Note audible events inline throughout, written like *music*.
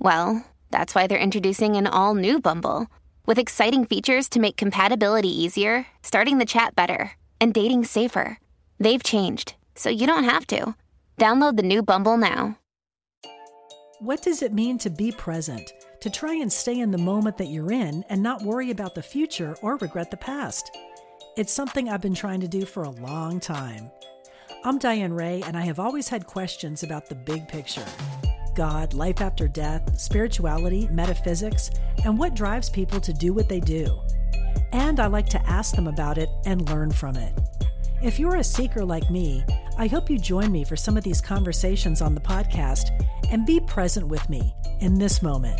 Well, that's why they're introducing an all new Bumble with exciting features to make compatibility easier, starting the chat better, and dating safer. They've changed, so you don't have to. Download the new Bumble now. What does it mean to be present? To try and stay in the moment that you're in and not worry about the future or regret the past? It's something I've been trying to do for a long time. I'm Diane Ray, and I have always had questions about the big picture. God, life after death, spirituality, metaphysics, and what drives people to do what they do. And I like to ask them about it and learn from it. If you're a seeker like me, I hope you join me for some of these conversations on the podcast and be present with me in this moment.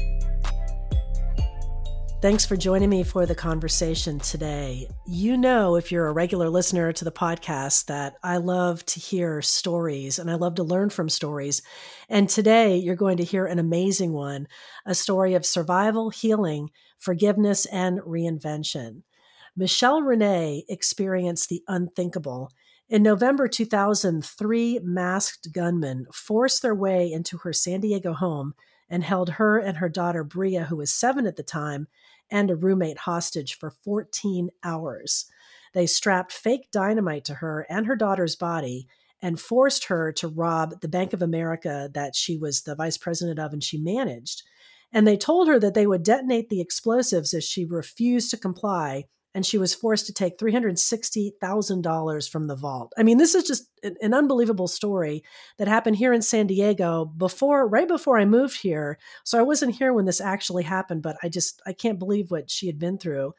Thanks for joining me for the conversation today. You know, if you're a regular listener to the podcast, that I love to hear stories and I love to learn from stories. And today you're going to hear an amazing one a story of survival, healing, forgiveness, and reinvention. Michelle Renee experienced the unthinkable. In November 2003, masked gunmen forced their way into her San Diego home and held her and her daughter Bria, who was seven at the time, and a roommate hostage for 14 hours. They strapped fake dynamite to her and her daughter's body and forced her to rob the Bank of America that she was the vice president of and she managed. And they told her that they would detonate the explosives if she refused to comply and she was forced to take $360,000 from the vault. I mean, this is just an unbelievable story that happened here in San Diego before, right before I moved here. So I wasn't here when this actually happened, but I just, I can't believe what she had been through.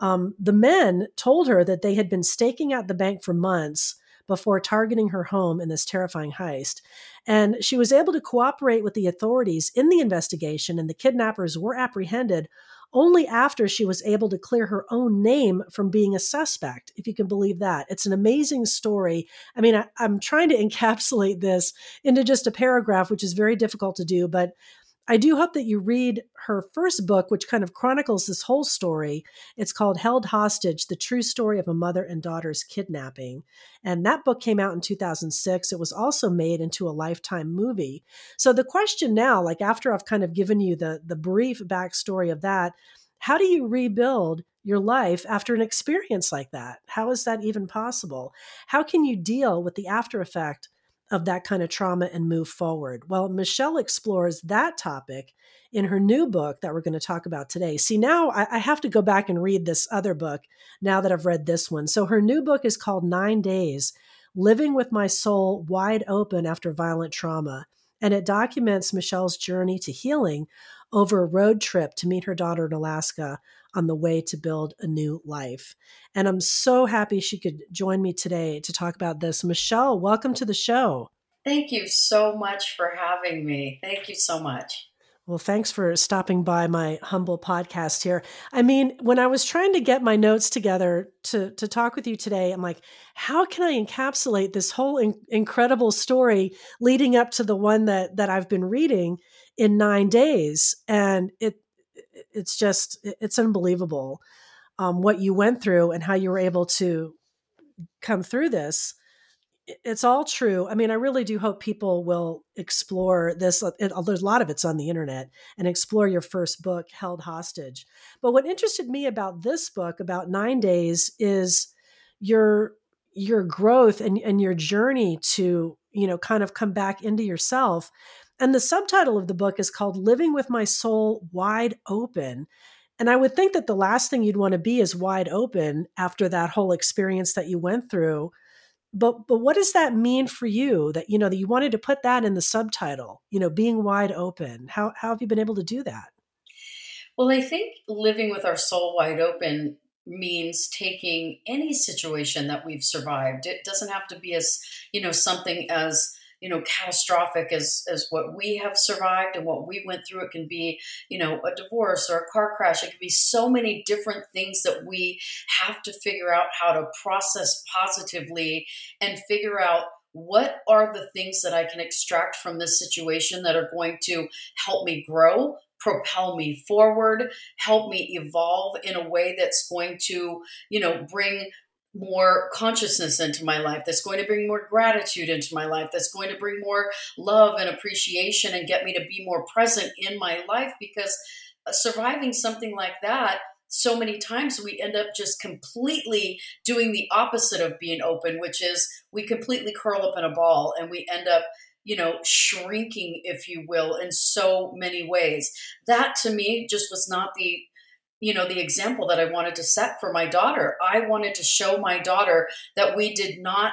Um, the men told her that they had been staking out the bank for months before targeting her home in this terrifying heist. And she was able to cooperate with the authorities in the investigation, and the kidnappers were apprehended only after she was able to clear her own name from being a suspect, if you can believe that. It's an amazing story. I mean, I, am trying to *laughs* encapsulate this into just a paragraph, which is very difficult to do, but I do hope that you read her first book, which kind of chronicles this whole story. It's called Held Hostage The True Story of a Mother and Daughter's Kidnapping. And that book came out in 2006. It was also made into a lifetime movie. So the question now, like after I've kind of given you the, the brief backstory of that, how do you rebuild your life after an experience like that? How is that even possible? How can you deal with the after effect of that kind of trauma and move forward? Well, Michelle explores that topic in her new book that we're going to talk about today. See, now I, I, have to go back and read this other book now that I've read this one. So her new book is called Nine Days Living with My Soul Wide Open After Violent Trauma. And it documents Michelle's journey to healing over a road trip to meet her daughter in Alaska on the way to build a new life. And I'm so happy she could join me today to talk about this. Michelle, welcome to the show. Thank you so much for having me. Thank you so much. Well, thanks for stopping by my humble podcast here. I mean, when I was trying to get my notes together to, to talk with you today, I'm like, how can I encapsulate this whole in- incredible story leading up to the one that that I've been reading in nine days? And it it's just it's unbelievable um, what you went through and how you were able to come through this it's all true. I mean, I really do hope people will explore this. Uh, it, there's a lot of it's on the internet and explore your first book, Held Hostage. But what interested me about this book, about nine days, is your your growth and, and your journey to you know kind of come back into yourself And the subtitle of the book is called Living with My Soul Wide Open. And I would think that the last thing you'd want to be is wide open after that whole experience that you went through. But but what does that mean for you that you know that you wanted to put that in the subtitle, you know, being wide open. How how have you been able to do that? Well, I think living with our soul wide open means taking any situation that we've survived. It doesn't have to be as, you know, something as you know catastrophic as as what we have survived and what we went through. It can be you know a divorce or a car crash. It can be so many different things that we have to figure out how to process positively and figure out what are the things that I can extract from this situation that are going to help me grow, propel me forward, help me evolve in a way that's going to, you know, bring more consciousness into my life, that's going to bring more gratitude into my life, that's going to bring more love and appreciation and get me to be more present in my life because uh, surviving something like that so many times we end up just completely doing the opposite of being open which is we completely curl up in a ball and we end up you know shrinking if you will in so many ways. That to me just was not the you know the example that i wanted to set for my daughter. I wanted to show my daughter that we did not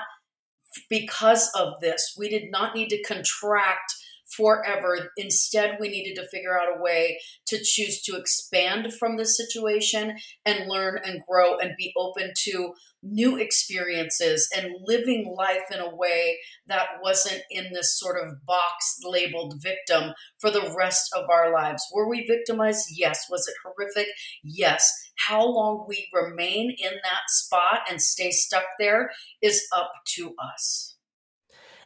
because of this we did not need to contract forever. Instead, we needed to figure out a way to choose to expand from this situation and learn and grow and be open to new experiences and living life in a way that wasn't in this sort of box labeled victim for the rest of our lives. Were we victimized? Yes. Was it horrific? Yes. How long we remain in that spot and stay stuck there is up to us.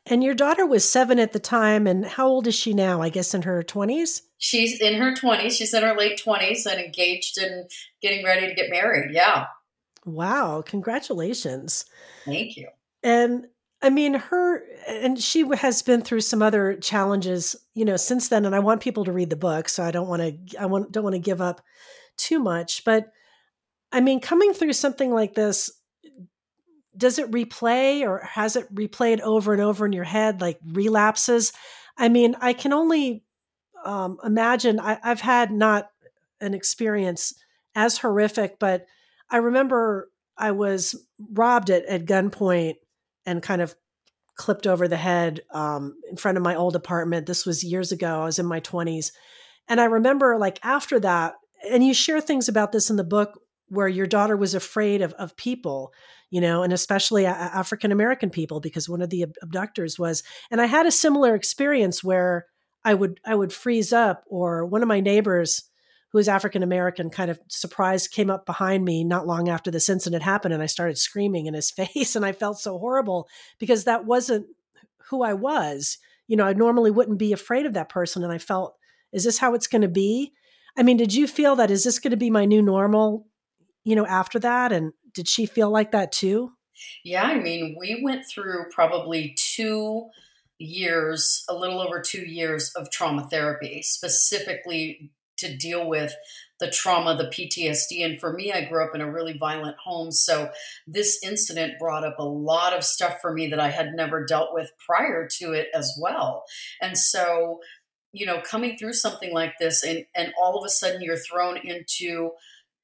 And your daughter was seven at the time. And how old is she now? I guess in her 20s? She's in her 20s. She's in her late 20s and engaged and getting ready to get married. Yeah. Wow. Congratulations. Thank you. And I mean, her, and she has been through some other challenges, you know, since then. And I want people to read the book. So I don't want to, I want, don't want to give up too much. But I mean, coming through something like this, does it replay or has it replayed over and over in your head like relapses? I mean i can only um, imagine I, i've had not an experience as horrific but i remember i was robbed at, at gunpoint and kind of clipped over the head um, in front of my old apartment. This was years ago i was in my 20s and i remember like after that and you share things about this in the book where your daughter was afraid of, of people you know, and especially uh, uh, African American people, because one of the abductors was, and I had a similar experience where I would I would freeze up, or one of my neighbors who was African American kind of surprised came up behind me not long after this incident happened, and I started screaming in his *laughs* face, and I felt so horrible because that wasn't who I was. You know, I normally wouldn't be afraid of that person, and I felt, is this how it's going to be? I mean, did you feel that is this going to be my new normal? You know, after that, and did she feel like that too? Yeah, I mean, we went through probably two years, a little over two years of trauma therapy, specifically to deal with the trauma, the PTSD. And for me, I grew up in a really violent home. So this incident brought up a lot of stuff for me that I had never dealt with prior to it as well. And so, you know, coming through something like this and, and all of a sudden you're thrown into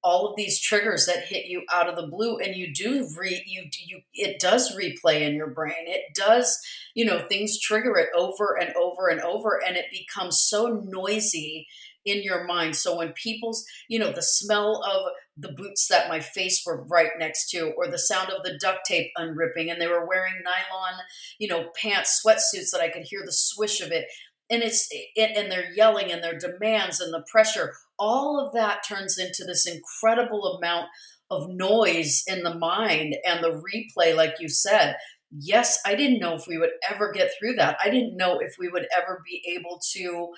all of these triggers that hit you out of the blue and you do re you you it does replay in your brain. It does you know things trigger it over and over and over and it becomes so noisy in your mind. So when people's you know the smell of the boots that my face were right next to or the sound of the duct tape unripping and they were wearing nylon you know pants sweatsuits that i could hear the swish of it and it's and they're yelling and their demands and the pressure all of that turns into this incredible amount of noise in the mind and the replay like you said. Yes i didn't know if we would ever get through that. I didn't know if we would ever be able to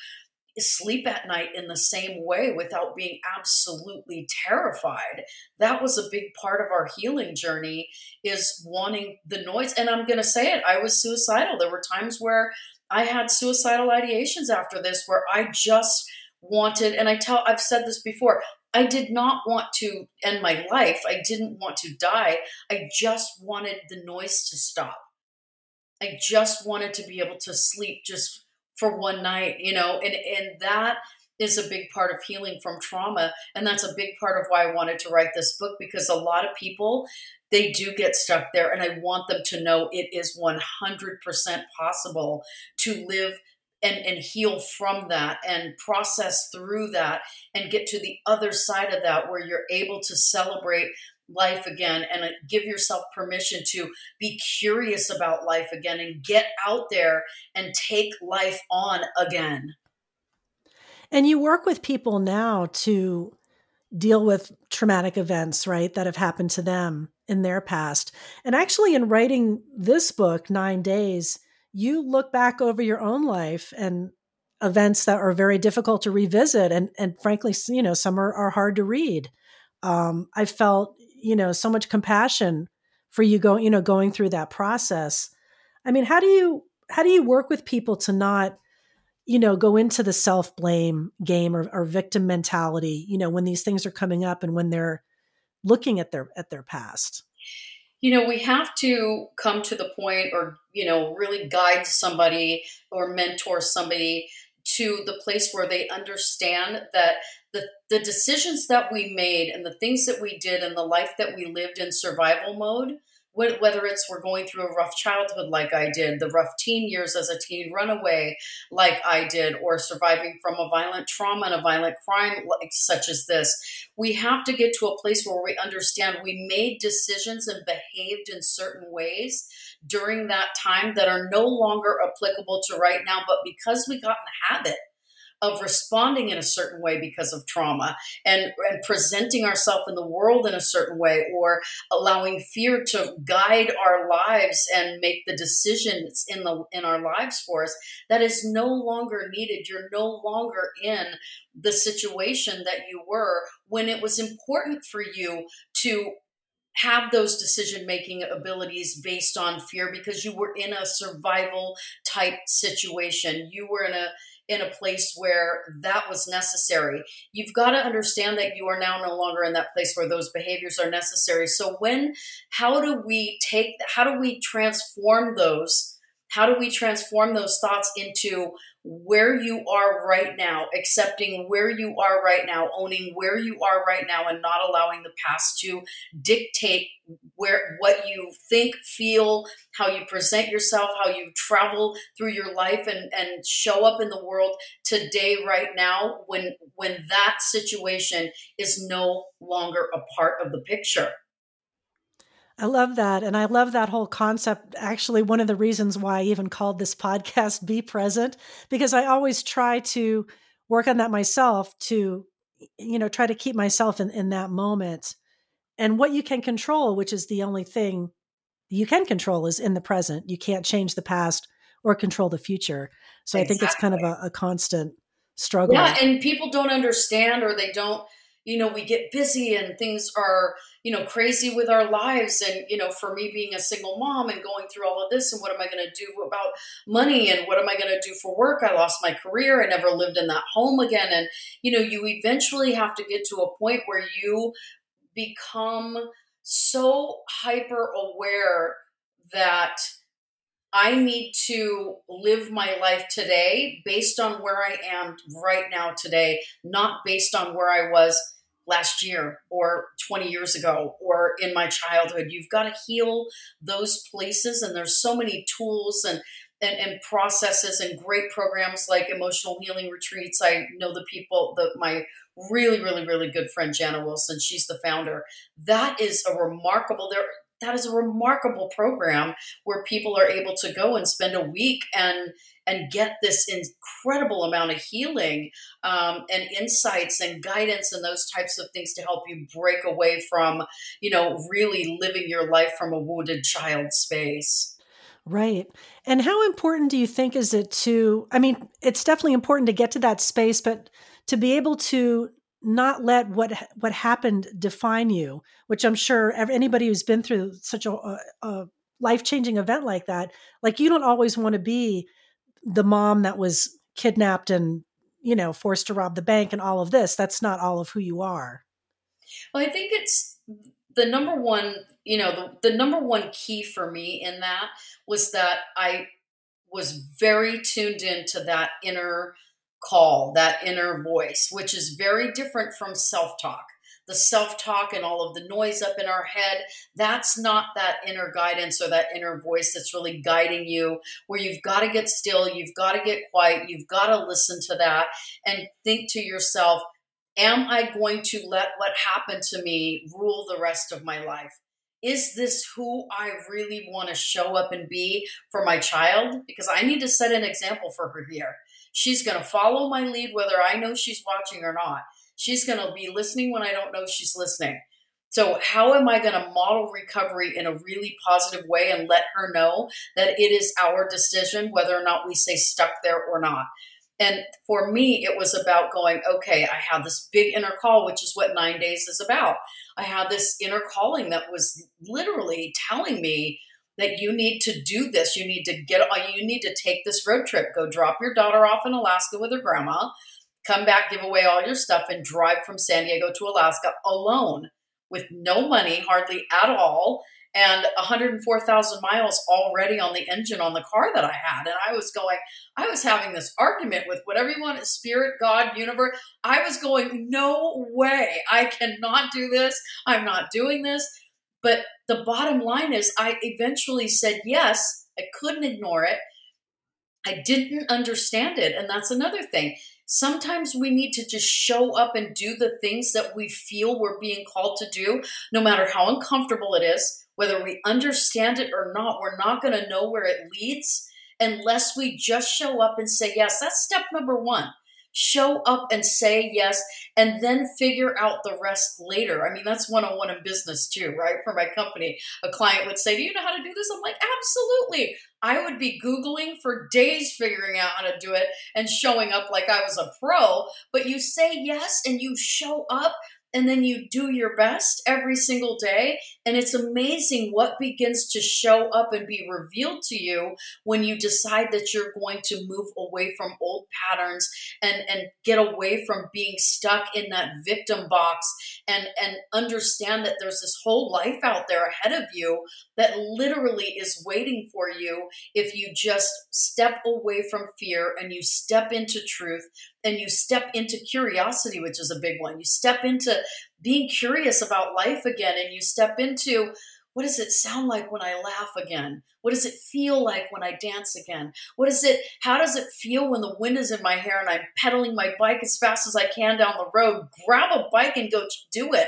sleep at night in the same way without being absolutely terrified. That was a big part of our healing journey is wanting the noise. And i'm going to say it i was suicidal. There were times where I had suicidal ideations after this where I just wanted, and I tell, I've said this before, I did not want to end my life. I didn't want to die. I just wanted the noise to stop. I just wanted to be able to sleep just for one night, you know, and and that is a big part of healing from trauma and that's a big part of why I wanted to write this book because a lot of people they do get stuck there and I want them to know it is 100% possible to live and, and heal from that and process through that and get to the other side of that where you're able to celebrate life again and uh, give yourself permission to be curious about life again and get out there and take life on again. And you work with people now to deal with traumatic events, right, that have happened to them in their past. And actually, in writing this book, Nine Days, you look back over your own life and events that are very difficult to revisit and and frankly you know some are, are hard to read um, i felt you know so much compassion for you going you know going through that process i mean how do you how do you work with people to not you know go into the self blame game or, or victim mentality you know when these things are coming up and when they're looking at their at their past. You know we have to come to the point or you know really guide somebody or mentor somebody to the place where they understand that the, the decisions that we made and the things that we did and the life that we lived in survival mode whether it's we're going through a rough childhood like I did, the rough teen years as a teen runaway like I did, or surviving from a violent trauma and a violent crime like such as this. We have to get to a place where we understand we made decisions and behaved in certain ways during that time that are no longer applicable to right now, but because we got in the habit of responding in a certain way because of trauma and, and presenting ourselves in the world in a certain way or allowing fear to guide our lives and make the decisions in the in our lives for us that is no longer needed. You're no longer in the situation that you were when it was important for you to have those decision making abilities based on fear because you were in a survival type situation. You were in a in a place where that was necessary. You've got to understand that you are now no longer in that place where those behaviors are necessary. So when how do we take how do we transform those how do we transform those thoughts into where you are right now, accepting where you are right now, owning where you are right now, and not allowing the past to dictate where what you think, feel, how you present yourself, how you travel through your life and, and show up in the world today, right now, when when that situation is no longer a part of the picture. I love that. And I love that whole concept. Actually, one of the reasons why I even called this podcast Be Present, because I always try to work on that myself to, you know, try to keep myself in, in that moment. And what you can control, which is the only thing you can control, is in the present. You can't change the past or control the future. So exactly. I think it's kind of a, a constant struggle. Yeah. And people don't understand or they don't you know we get busy and things are you know crazy with our lives. And you know for me being a single mom and going through all of this and what am i going to do about money and what am i going to do for work? I lost my career. I never lived in that home again. And you know you eventually have to get to a point where you become so hyper aware that I need to live my life today based on where I am right now today, not based on where I was last year or 20 years ago or in my childhood. You've got to heal those places. And there's so many tools and, and, and processes and great programs like emotional healing retreats. I know the people, the, my really, really, really good friend, Jana Wilson, she's the founder. That is a remarkable, there, that is a remarkable program where people are able to go and spend a week and and get this incredible amount of healing um, and insights and guidance and those types of things to help you break away from you know really living your life from a wounded child space Right. And how important do you think is it to I mean, it's definitely important to get to that space, but to be able to not let what what happened define you, which I'm sure anybody who's been through such a, a life changing event like that, like you don't always want to be the mom that was kidnapped and you know forced to rob the bank and all of this. That's not all of who you are. Well, I think it's the number one. You know, the, the number one key for me in that was that I was very tuned into that inner call, that inner voice, which is very different from self talk. The self talk and all of the noise up in our head, that's not that inner guidance or that inner voice that's really guiding you, where you've got to get still, you've got to get quiet, you've got to listen to that and think to yourself, Am I going to let what happened to me rule the rest of my life? Is this who I really want to show up and be for my child? Because I need to set an example for her here. She's going to follow my lead whether I know she's watching or not. She's going to be listening when I don't know she's listening. So, how am I going to model recovery in a really positive way and let her know that it is our decision whether or not we stay stuck there or not? And for me, it was about going, okay, I had this big inner call, which is what nine days is about. I had this inner calling that was literally telling me that you need to do this. You need to get, all you need to take this road trip, go drop your daughter off in Alaska with her grandma, come back, give away all your stuff, and drive from San Diego to Alaska alone with no money, hardly at all and 104,000 miles already on the engine on the car that I had. And I was going, I was having this argument with whatever you want, spirit, God, universe. I was going, no way, I cannot do this. I'm not doing this. But the bottom line is, I eventually said yes. I couldn't ignore it. I didn't understand it. And that's another thing. Sometimes we need to just show up and do the things that we feel we're being called to do, no matter how uncomfortable it is whether we understand it or not, we're not going to know where it leads unless we just show up and say yes. That's step number one. Show up and say yes, and then figure out the rest later. I mean, that's one on one in business too, right? For my company, a client would say, Do you know how to do this? I'm like, Absolutely. I would be Googling for days figuring out how to do it and showing up like I was a pro. But you say yes and you show up, and then you do your best every single day. And it's amazing what begins to show up and be revealed to you when you decide that you're going to move away from old patterns and, and get away from being stuck in that victim box and, and understand that there's this whole life out there ahead of you that literally is waiting for you if you just step away from fear and you step into truth and you step into curiosity, which is a big one. You step into being curious about life again and you step into what does it sound like when I laugh again? What does it feel like when I dance again? What is it, how does it feel when the wind is in my hair and I'm pedaling my bike as fast as I can down the road? Grab a bike and go do it.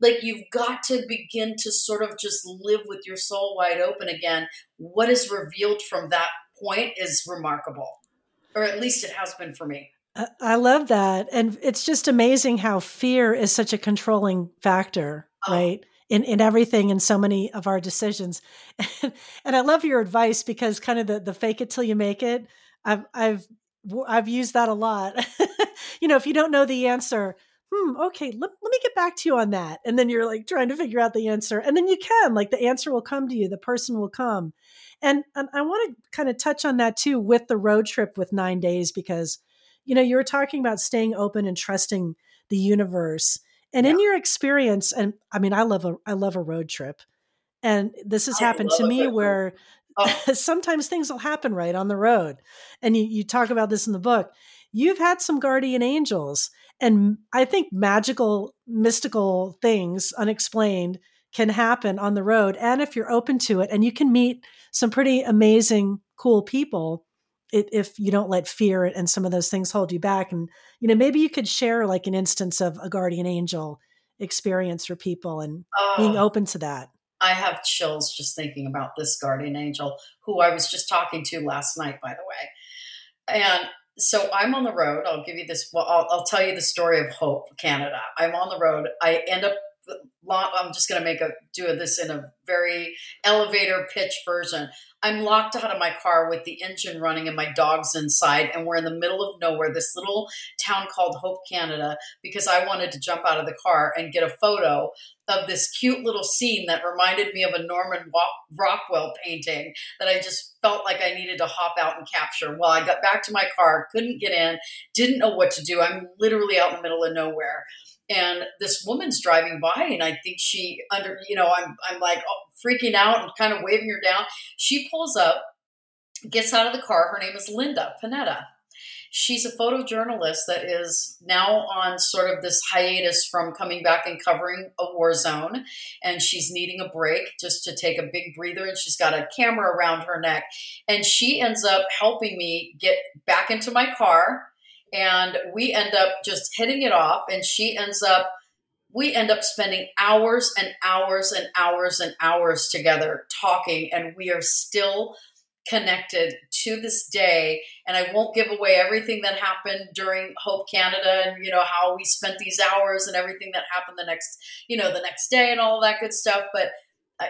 Like you've got to begin to sort of just live with your soul wide open again. What is revealed from that point is remarkable, or at least it has been for me. I love that. And it's just amazing how fear is such a controlling factor, oh. right? In, in everything in so many of our decisions. And, *laughs* and I love your advice because kind of the, the fake it till you make it. I've, I've, I've used that a lot. *laughs* you know, if you don't know the answer, hmm, okay, let, let me get back to you on that. And then you're like trying to figure out the answer. And then you can, like the answer will come to you, the person will come. And, and I want to kind of touch on that too with the road trip with nine days because you know, you were talking about staying open and trusting the universe. And yeah. in your experience, and I mean, I love a I love a road trip, and this has I happened to me where oh. *laughs* sometimes things will happen right on the road, and you you talk about this in the book. You've had some guardian angels, and I think magical, mystical things, unexplained, can happen on the road, and if you're open to it, and you can meet some pretty amazing, cool people it, if you don't let fear and some of those things hold you back and you know maybe you could share like an instance of a guardian angel experience for people and being oh. open to that i have chills just thinking about this guardian angel who i was just talking to last night by the way and so i'm on the road i'll give you this well i'll, I'll tell you the story of hope canada i'm on the road i end up I'm just going to make a do this in a very elevator pitch version. I'm locked out of my car with the engine running and my dog's inside, and we're in the middle of nowhere, this little town called Hope, Canada, because I wanted to jump out of the car and get a photo of this cute little scene that reminded me of a Norman Rockwell painting that I just felt like I needed to hop out and capture. Well, I got back to my car, couldn't get in, didn't know what to do. I'm literally out in the middle of nowhere and this woman's driving by and i think she under you know i'm i'm like oh, freaking out and kind of waving her down she pulls up gets out of the car. Her name is Linda Panetta. She's a photojournalist that is now on sort of this hiatus from coming back and covering a war zone. And she's needing a break just to take a big breather. And she's got a camera around her neck. And she ends up helping me get back into my car. And we end up just hitting it off. And she ends up we end up spending hours and hours and hours and hours together talking, and we are still connected to this day and i won't give away everything that happened during hope canada and you know how we spent these hours and everything that happened the next you know the next day and all that good stuff but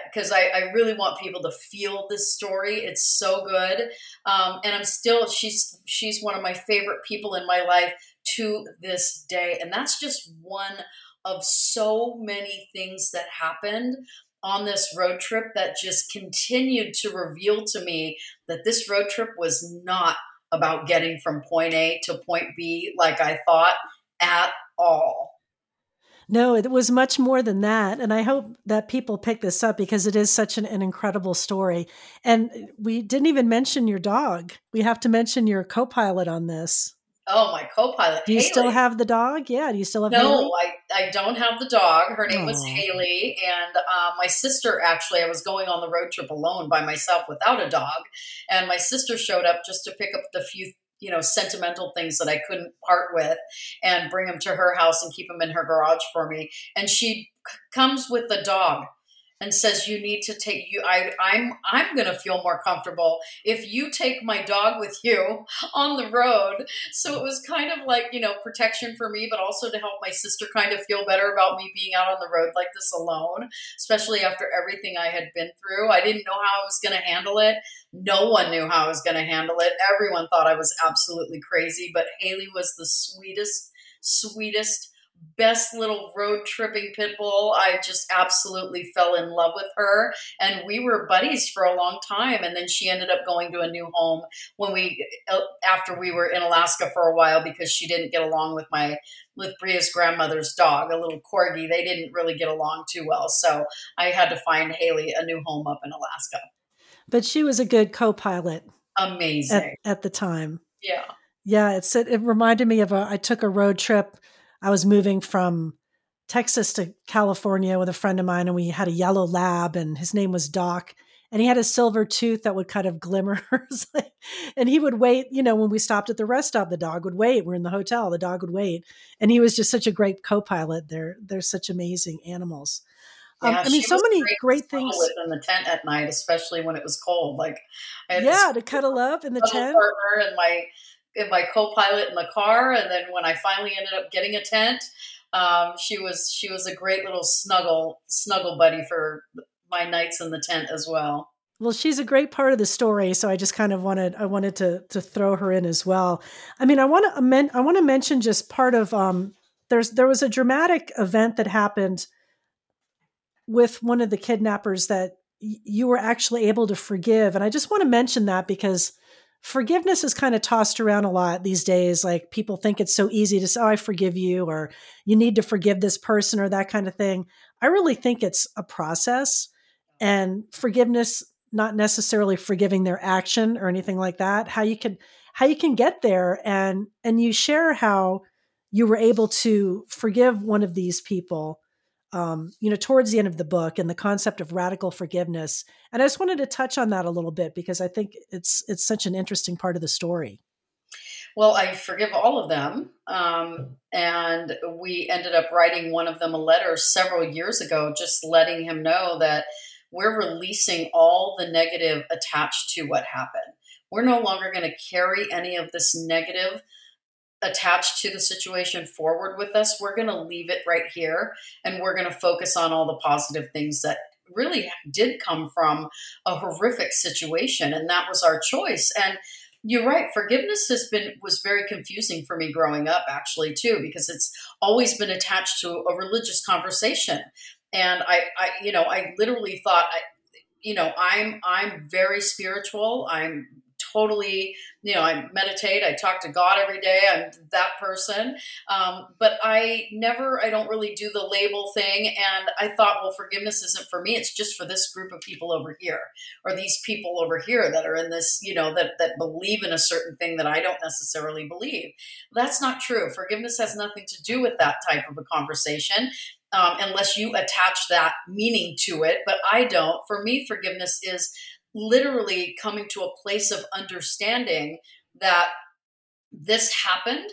because I, I, really want people to feel this story. It's so good. Um, and i'm still she's she's one of my favorite people in my life to this day. And that's just one of so many things that happened on this road trip that just continued to reveal to me that this road trip was not about getting from point A to point B like I thought at all. No, it was much more than that. And I hope that people pick this up because it is such an, an incredible story. And we didn't even mention your dog. We have to mention your co pilot on this. Oh, my co-pilot. Do you Haley. still have the dog? Yeah. Do you still have? No, Haley? I, I don't have the dog. Her name Aww. was Haley, and uh, my sister. Actually, I was going on the road trip alone by myself without a dog, and my sister showed up just to pick up the few you know sentimental things that I couldn't part with and bring them to her house and keep them in her garage for me. And she c- comes with the dog and says you need to take you I I'm I'm to feel more comfortable if you take my dog with you on the road. So it was kind of like, you know, protection for me but also to help my sister kind of feel better about me being out on the road like this alone, especially after everything I had been through. I didn't know how I was to handle it. No one knew how I was to handle it. Everyone thought I was absolutely crazy, but Haley was the sweetest sweetest best little road tripping pit bull. I just absolutely fell in love with her. And we were buddies for a long time. And then she ended up going to a new home when we, uh, after we were in Alaska for a while because she didn't get along with my, with Bria's grandmother's dog, a little corgi. They didn't really get along too well. So I had to find Haley a new home up in Alaska. But she was a good co pilot. Amazing. At, at the time. Yeah. Yeah, it's it reminded me of a I took a road trip I was moving from Texas to California with a friend of mine, and we had a yellow lab, and his name was Doc. And he had a silver tooth that would kind of glimmer. *laughs* and he would wait, you know, when we stopped at the rest stop, the dog would wait. We're in the hotel, the dog would wait. And he was just such a great co pilot. They're, they're such amazing animals. Um, yeah, I mean, so many great, great things in the tent at night, especially when it was cold. Like, yeah, to cuddle up in the tent. Partner and my my co-pilot in the car, and then when I finally ended up getting a tent, um, she was she was a great little snuggle snuggle buddy for my nights in the tent as well. Well, she's a great part of the story, so I just kind of wanted I wanted to to throw her in as well. I mean, I want to amend, I want to mention just part of um, there's there was a dramatic event that happened with one of the kidnappers that y- you were actually able to forgive, and I just want to mention that because forgiveness is kind of tossed around a lot these days. Like people think it's so easy to say, Oh, I forgive you, or you need to forgive this person, or that kind of thing. I really think it's a process and forgiveness, not necessarily forgiving their action or anything like that. How you can, how you can get there and, and you share how you were able to forgive one of these people um, you know, towards the end of the book and the concept of radical forgiveness. And I just wanted to touch on that a little bit because I think it's it's such an interesting part of the story. Well, I forgive all of them. Um, and we ended up writing one of them a letter several years ago, just letting him know that we're releasing all the negative attached to what happened. We're no longer going to carry any of this negative attached to the situation forward with us, we're going to leave it right here and we're going to focus on all the positive things that really did come from a horrific situation and that was our choice. And you're right forgiveness has been was very confusing for me growing up actually too because it's always been attached to a religious conversation. And i i you know i literally thought i you know i'm i'm very spiritual. I'm totally, you know, I meditate, I talk to God every day. I'm that person. Um, but I never, I don't really do the label thing. And I thought, well, forgiveness isn't for me. It's just for this group of people over here or these people over here that are in this, you know, that, that believe in a certain thing that I don't necessarily believe. That's not true. Forgiveness has nothing to do with that type of a conversation um, unless you attach that meaning to it. But I don't. For me, forgiveness is literally coming to a place of understanding that this happened.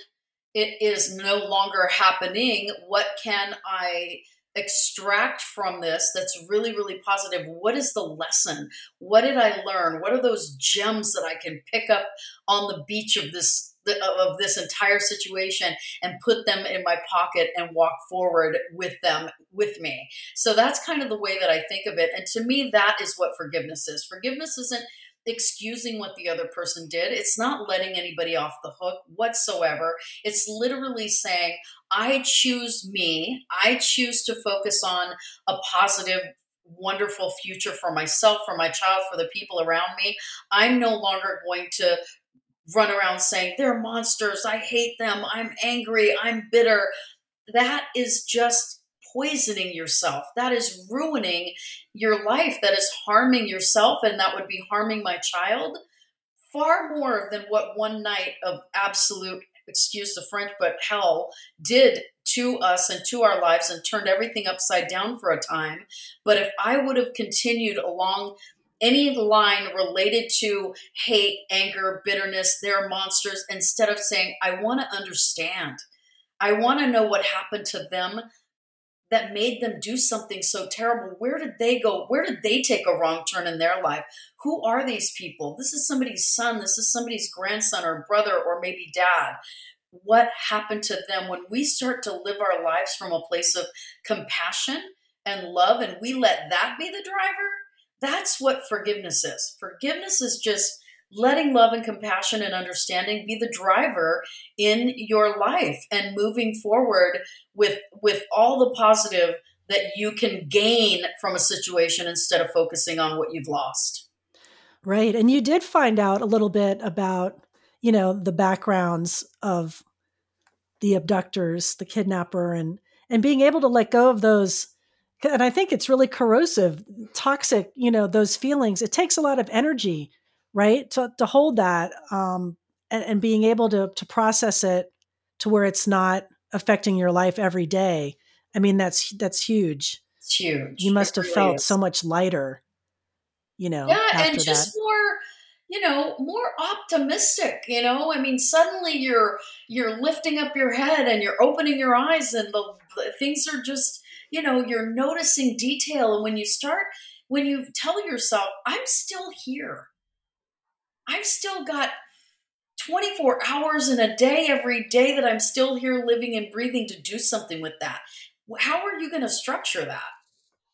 It is no longer happening. What can I extract from this that's really, really positive? What is the lesson? What did I learn? What are those gems that I can pick up on the beach of this of this entire situation and put them in my pocket and walk forward with them with me. So that's kind of the way that I think of it. And to me, that is what forgiveness is. Forgiveness isn't excusing what the other person did. It's not letting anybody off the hook whatsoever. It's literally saying, I choose me. I choose to focus on a positive wonderful future for myself, for my child, for the people around me. I'm no longer going to run around saying they're monsters. I hate them. I'm angry. I'm bitter. That is just poisoning yourself. That is ruining your life. That is harming yourself and that would be harming my child far more than what one night of absolute excuse the french but hell did to us and to our lives and turned everything upside down for a time. But if i would have continued along any line related to hate, anger, bitterness, they're monsters, instead of saying, I want to understand. I want to know what happened to them that made them do something so terrible. Where did they go? Where did they take a wrong turn in their life? Who are these people? This is somebody's son. This is somebody's grandson or brother or maybe dad. What happened to them? When we start to live our lives from a place of compassion and love, and we let that be the driver, that's what forgiveness is. Forgiveness is just letting love and compassion and understanding be the driver in your life and moving forward with with all the positive that you can gain from a situation instead of focusing on what you've lost. Right. And you did find out a little bit about, you know, the backgrounds of the abductors, the kidnapper and and being able to let go of those and I think it's really corrosive, toxic, you know, those feelings. It takes a lot of energy, right? To, to hold that um, and, and being able to, to process it to where it's not affecting your life every day. I mean, that's, that's huge. It's huge. You must have really felt is. so much lighter, you know. Yeah. And just that. more, you know more optimistic you know i mean suddenly you're you're lifting up your head and you're opening your eyes and the, the things are just you know, you're noticing detail. And when you start, when you tell yourself, I'm still here, I've still got 24 hours in a day every day that I'm still here living and breathing to do something with that. How are you going to structure that?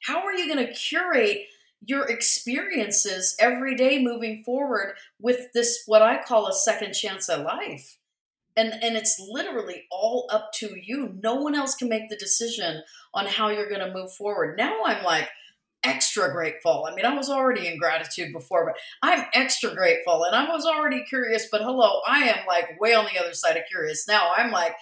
How are you going to curate your experiences every day moving forward with this, what I call a second chance at life? And and it's literally all up to you. No one else can make the decision on how you're going to move forward. Now i'm like extra grateful. I mean i was already in gratitude before but i'm extra grateful and i was already curious but hello i am like way on the other side of curious now. I'm like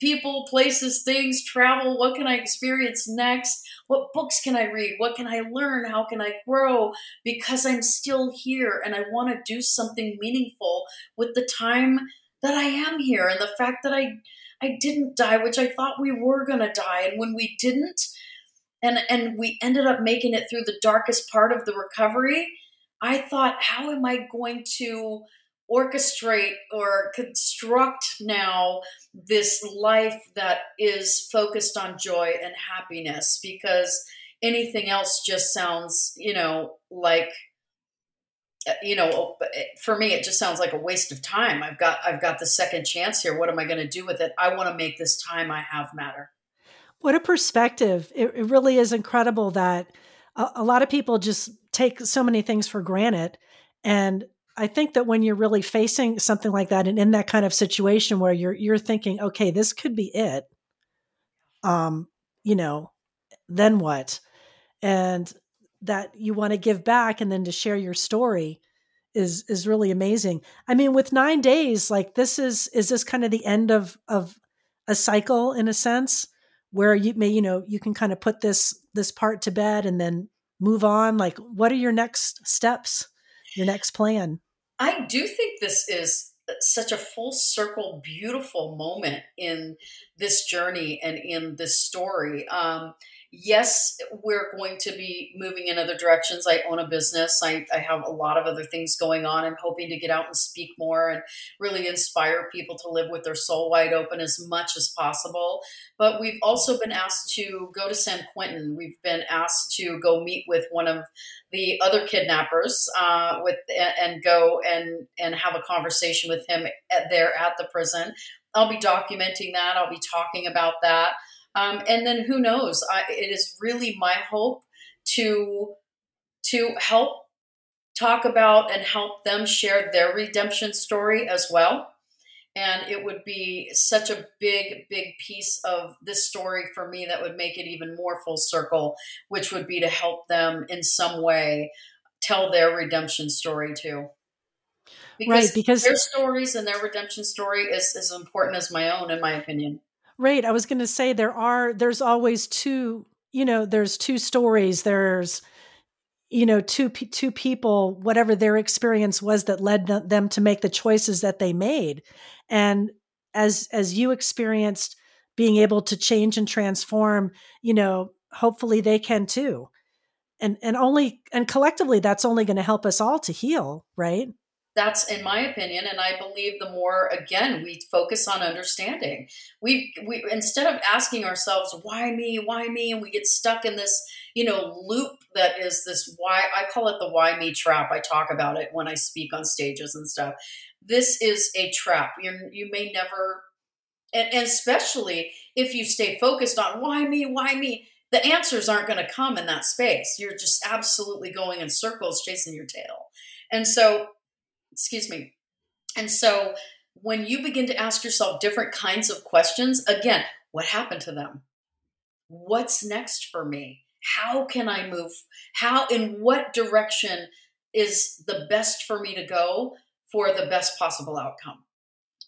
people places things travel what can i experience next? What books can i read? What can i learn? How can i grow? Because i'm still here and i want to do something meaningful with the time that I am here and the fact that I I didn't die, which I thought we were going to die. And when we didn't and and we ended up making it through the darkest part of the recovery, I thought how am I going to orchestrate or construct now this life that is focused on joy and happiness? Because anything else just sounds, you know, like you know for me it just sounds like a waste of time. I've got i've got the second chance here. What am i going to do with it? I want to make this time i have matter. What a perspective. It, it really is incredible that a, a lot of people just take so many things for granted. And i think that when you're really facing something like that and in that kind of situation where you're you're thinking okay this could be it um you know then what? And that you want to give back and then to share your story is is really amazing. I mean, with nine days, like this is is this kind of the end of of a cycle in a sense where you may you know you can kind of put this this part to bed and then move on. Like, what are your next steps? Your next plan? I do think this is such a full circle, beautiful moment in this journey and in this story. Um, yes, we're going to be moving in other directions. I own a business. I, I, have a lot of other things going on. I'm hoping to get out and speak more and really inspire people to live with their soul wide open as much as possible. But we've also been asked to go to San Quentin. We've been asked to go meet with one of the other kidnappers uh, with and go and and have a conversation with him at, there at the prison. I'll be documenting that. I'll be talking about that. Um, and then who knows? I, it is really my hope to to help talk about and help them share their redemption story as well. And it would be such a big, big piece of this story for me that would make it even more full circle, which would be to help them in some way tell their redemption story too. Because, right, because their stories and their redemption story is as important as my own, in my opinion. Right. I was going to say there are, there's always two, you know, there's two stories. There's, you know, two, two people, whatever their experience was that led them to make the choices that they made. And as, as you experienced being able to change and transform, you know, hopefully they can too. And, and only, and collectively, that's only going to help us all to heal. Right that's in my opinion and i believe the more again we focus on understanding. We we instead of asking ourselves why me? Why me? and we get stuck in this you know loop that is this why i call it the why me trap. I talk about it when i speak on stages and stuff. This is a trap. You you may never and, and especially if you stay focused on why me why me the answers aren't going to come in that space. You're just absolutely going in circles chasing your tail. And so excuse me. And so when you begin to ask yourself different kinds of questions, again, what happened to them? What's next for me? How can I move? How, in what direction is the best for me to go for the best possible outcome?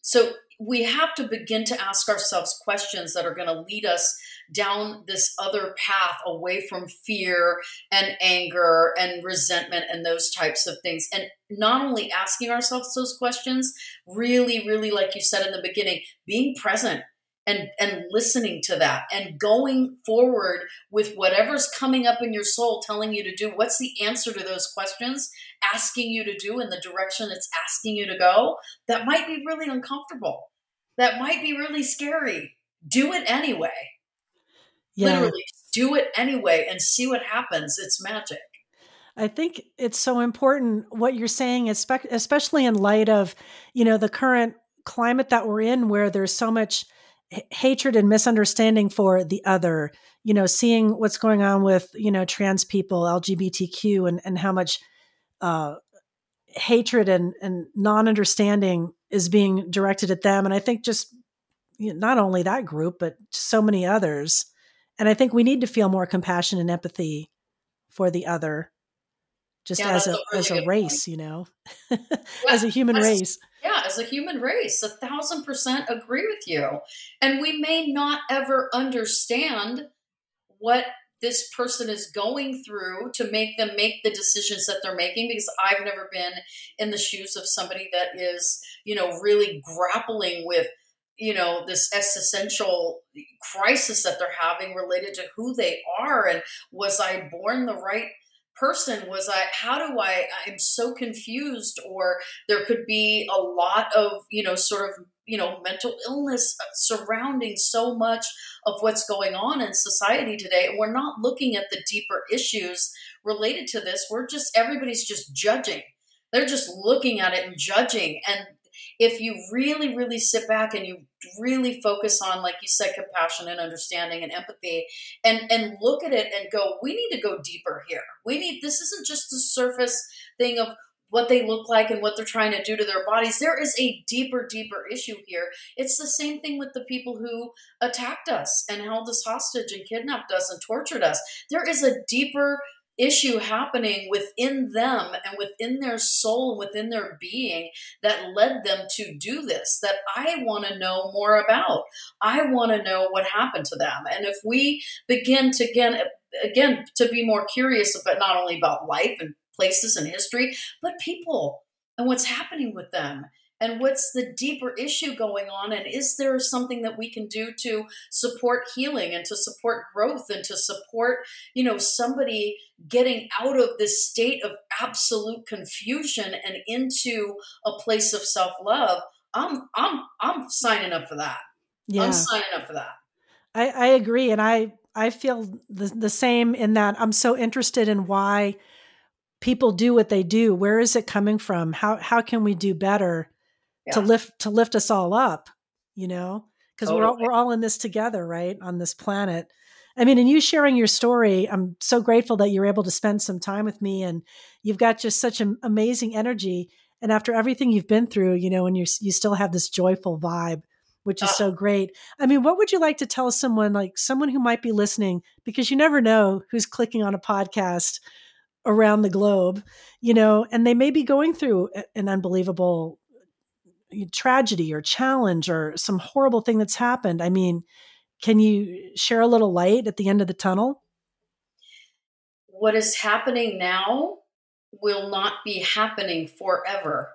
So we have to begin to ask ourselves questions that are going to lead us down this other path away from fear and anger and resentment and those types of things. And not only asking ourselves those questions, really, really, like you said in the beginning, being present and and listening to that and going forward with whatever's coming up in your soul telling you to do what's the answer to those questions asking you to do in the direction it's asking you to go that might be really uncomfortable. That might be really scary. Do it anyway yeah. literally do it anyway and see what happens. It's magic. I think it's so important what you're saying, especially in light of, you know, the current climate that we're in, where there's so much hatred and misunderstanding for the other you know seeing what's going on with you know trans people lgbtq and and how much uh hatred and and non-understanding is being directed at them. And i think just you know, not only that group but so many others and i think we need to feel more compassion and empathy for the other just yeah, as a, really as a race point. you know *laughs* yeah, as a human race yeah, as a human race, a thousand percent agree with you. And we may not ever understand what this person is going through to make them make the decisions that they're making because I've never been in the shoes of somebody that is, you know, really grappling with, you know, this existential crisis that they're having related to who they are and was I born the right person? Was i how do i i'm so confused or there could be a lot of you know sort of you know mental illness surrounding so much of what's going on in society today. And we're not looking at the deeper issues related to this. We're just everybody's just judging. They're just looking at it and judging. And if you really, really sit back and you really focus on, like you said, compassion and understanding and empathy and, and look at it and go, we need to go deeper here. We need, this isn't just the surface thing of, what they look like and what they're trying to do to their bodies. There is a deeper, deeper issue here. It's the same thing with the people who attacked us and held us hostage and kidnapped us and tortured us. There is a deeper issue happening within them and within their soul within their being that led them to do this that I want to know more about. I want to know what happened to them. And if we begin to again again to be more curious about not only about life and places and history, but people and what's happening with them and what's the deeper issue going on and is there something that we can do to support healing and to support growth and to support you know somebody getting out of this state of absolute confusion and into a place of self-love? I'm i'm i'm signing up for that. Yeah. i'm signing up for that. I i agree and i i feel the, the same in that i'm so interested in why people do what they do. Where is it coming from? How how can we do better yeah. to lift to lift us all up you know because totally. we're all, we're all in this together right on this planet i mean and you sharing your story i'm so grateful that you're able to spend some time with me and you've got just such an amazing energy and after everything you've been through you know and you you still have this joyful vibe which is uh, so great. I mean, what would you like to tell someone like someone who might be listening because you never know who's clicking on a podcast around the globe, you know, and they may be going through an unbelievable tragedy or challenge or some horrible thing that's happened. I mean, can you share a little light at the end of the tunnel? What is happening now will not be happening forever.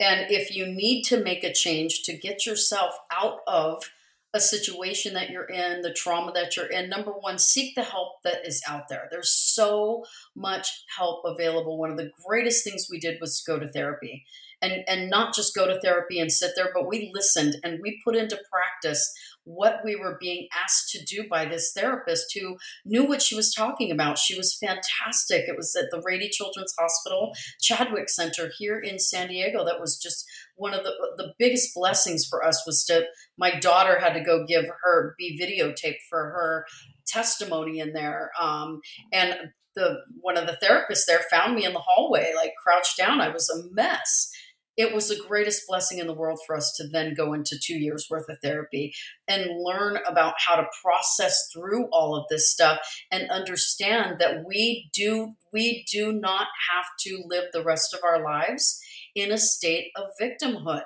And if you need to make a change to get yourself out of a situation that you're in, the trauma that you're in, number one, seek the help that is out there. There's so much help available. One of the greatest things we did was go to therapy and and not just go to therapy and sit there but we listened and we put into practice what we were being asked to do by this therapist who knew what she was talking about. She was fantastic. It was at the Rady Children's Hospital Chadwick Center here in San Diego. That was just one of the the biggest blessings for us was to my daughter had to go give her be videotaped for her testimony in there um, and the one of the therapists there found me in the hallway like crouched down i was a mess it was the greatest blessing in the world for us to then go into two years worth of therapy and learn about how to process through all of this stuff and understand that we do we do not have to live the rest of our lives in a state of victimhood.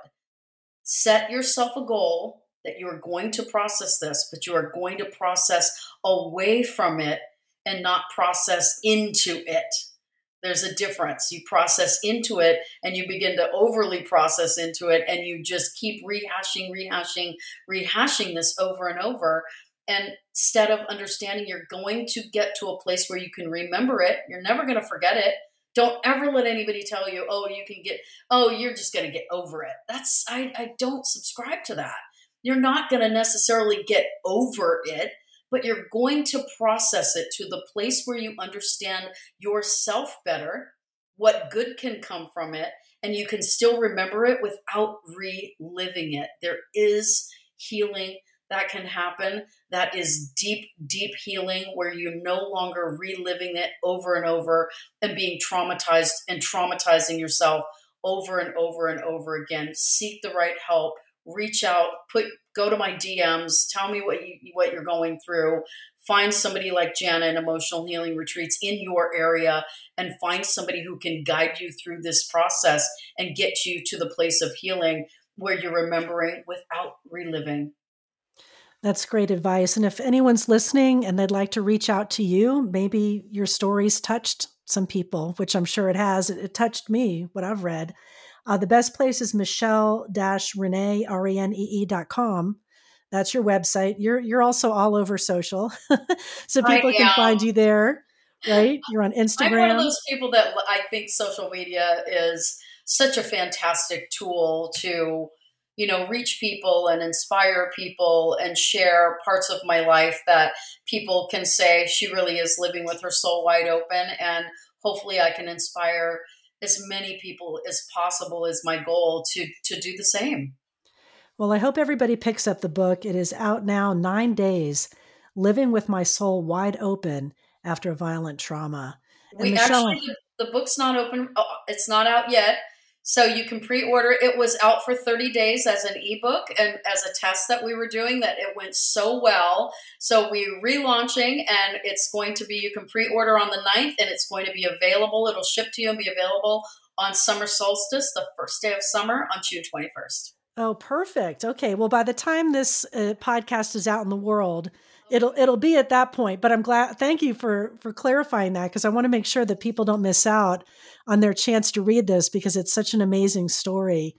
Set yourself a goal that you are going to process this but you are going to process away from it and not process into it there's a difference. You process into it and you begin to overly process into it and you just keep rehashing, rehashing, rehashing this over and over. And instead of understanding you're going to get to a place where you can remember it, you're never going to forget it. Don't ever let anybody tell you, oh, you can get, oh, you're just going to get over it. That's, I, I don't subscribe to that. You're not going to necessarily get over it but you're going to process it to the place where you understand yourself better, what good can come from it, and you can still remember it without reliving it. There is healing that can happen that is deep, deep healing where you're no longer reliving it over and over and being traumatized and traumatizing yourself over and over and over again. Seek the right help, reach out, put go to my DMs, tell me what you what you're going through. Find somebody like Jana in emotional healing retreats in your area and find somebody who can guide you through this process and get you to the place of healing where you're remembering without reliving. That's great advice. And if anyone's listening and they'd like to reach out to you, maybe your stories touched some people, which I'm sure it has. It, it touched me, what I've read. Uh, the best place is michelle-renee, R-E-N-E-E dot com. That's your website. You're you're also all over social, *laughs* so people can find you there, right? You're on Instagram. I'm one of those people that I think social media is such a fantastic tool to, you know, reach people and inspire people and share parts of my life that people can say she really is living with her soul wide open, and hopefully I can inspire as many people as possible is my goal to to do the same. Well, I hope everybody picks up the book. It is out now, nine days, living with my soul wide open after violent trauma. And we Michelle, actually, the, book's not open. Oh, it's not out yet. So you can pre-order. It was out for 30 days as an ebook and as a test that we were doing that it went so well. So we're relaunching and it's going to be you can pre-order on the 9th and it's going to be available. It'll ship to you and be available on summer solstice, the first day of summer on June 21st. Oh, perfect. Okay. Well, by the time this uh, podcast is out in the world, it'll it'll be at that point but i'm glad thank you for for clarifying that because i want to make sure that people don't miss out on their chance to read this because it's such an amazing story.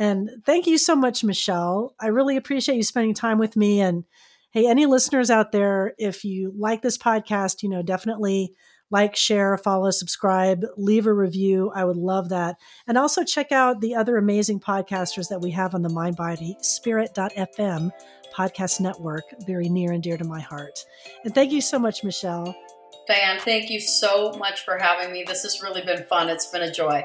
And thank you so much michelle. I really appreciate you spending time with me and hey any listeners out there if you like this podcast you know definitely like share follow subscribe leave a review i would love that and also check out the other amazing podcasters that we have on the mind body spirit.fm podcast network, very near and dear to my heart. And thank you so much, Michelle. Diane, thank you so much for having me. This has really been fun. It's been a joy.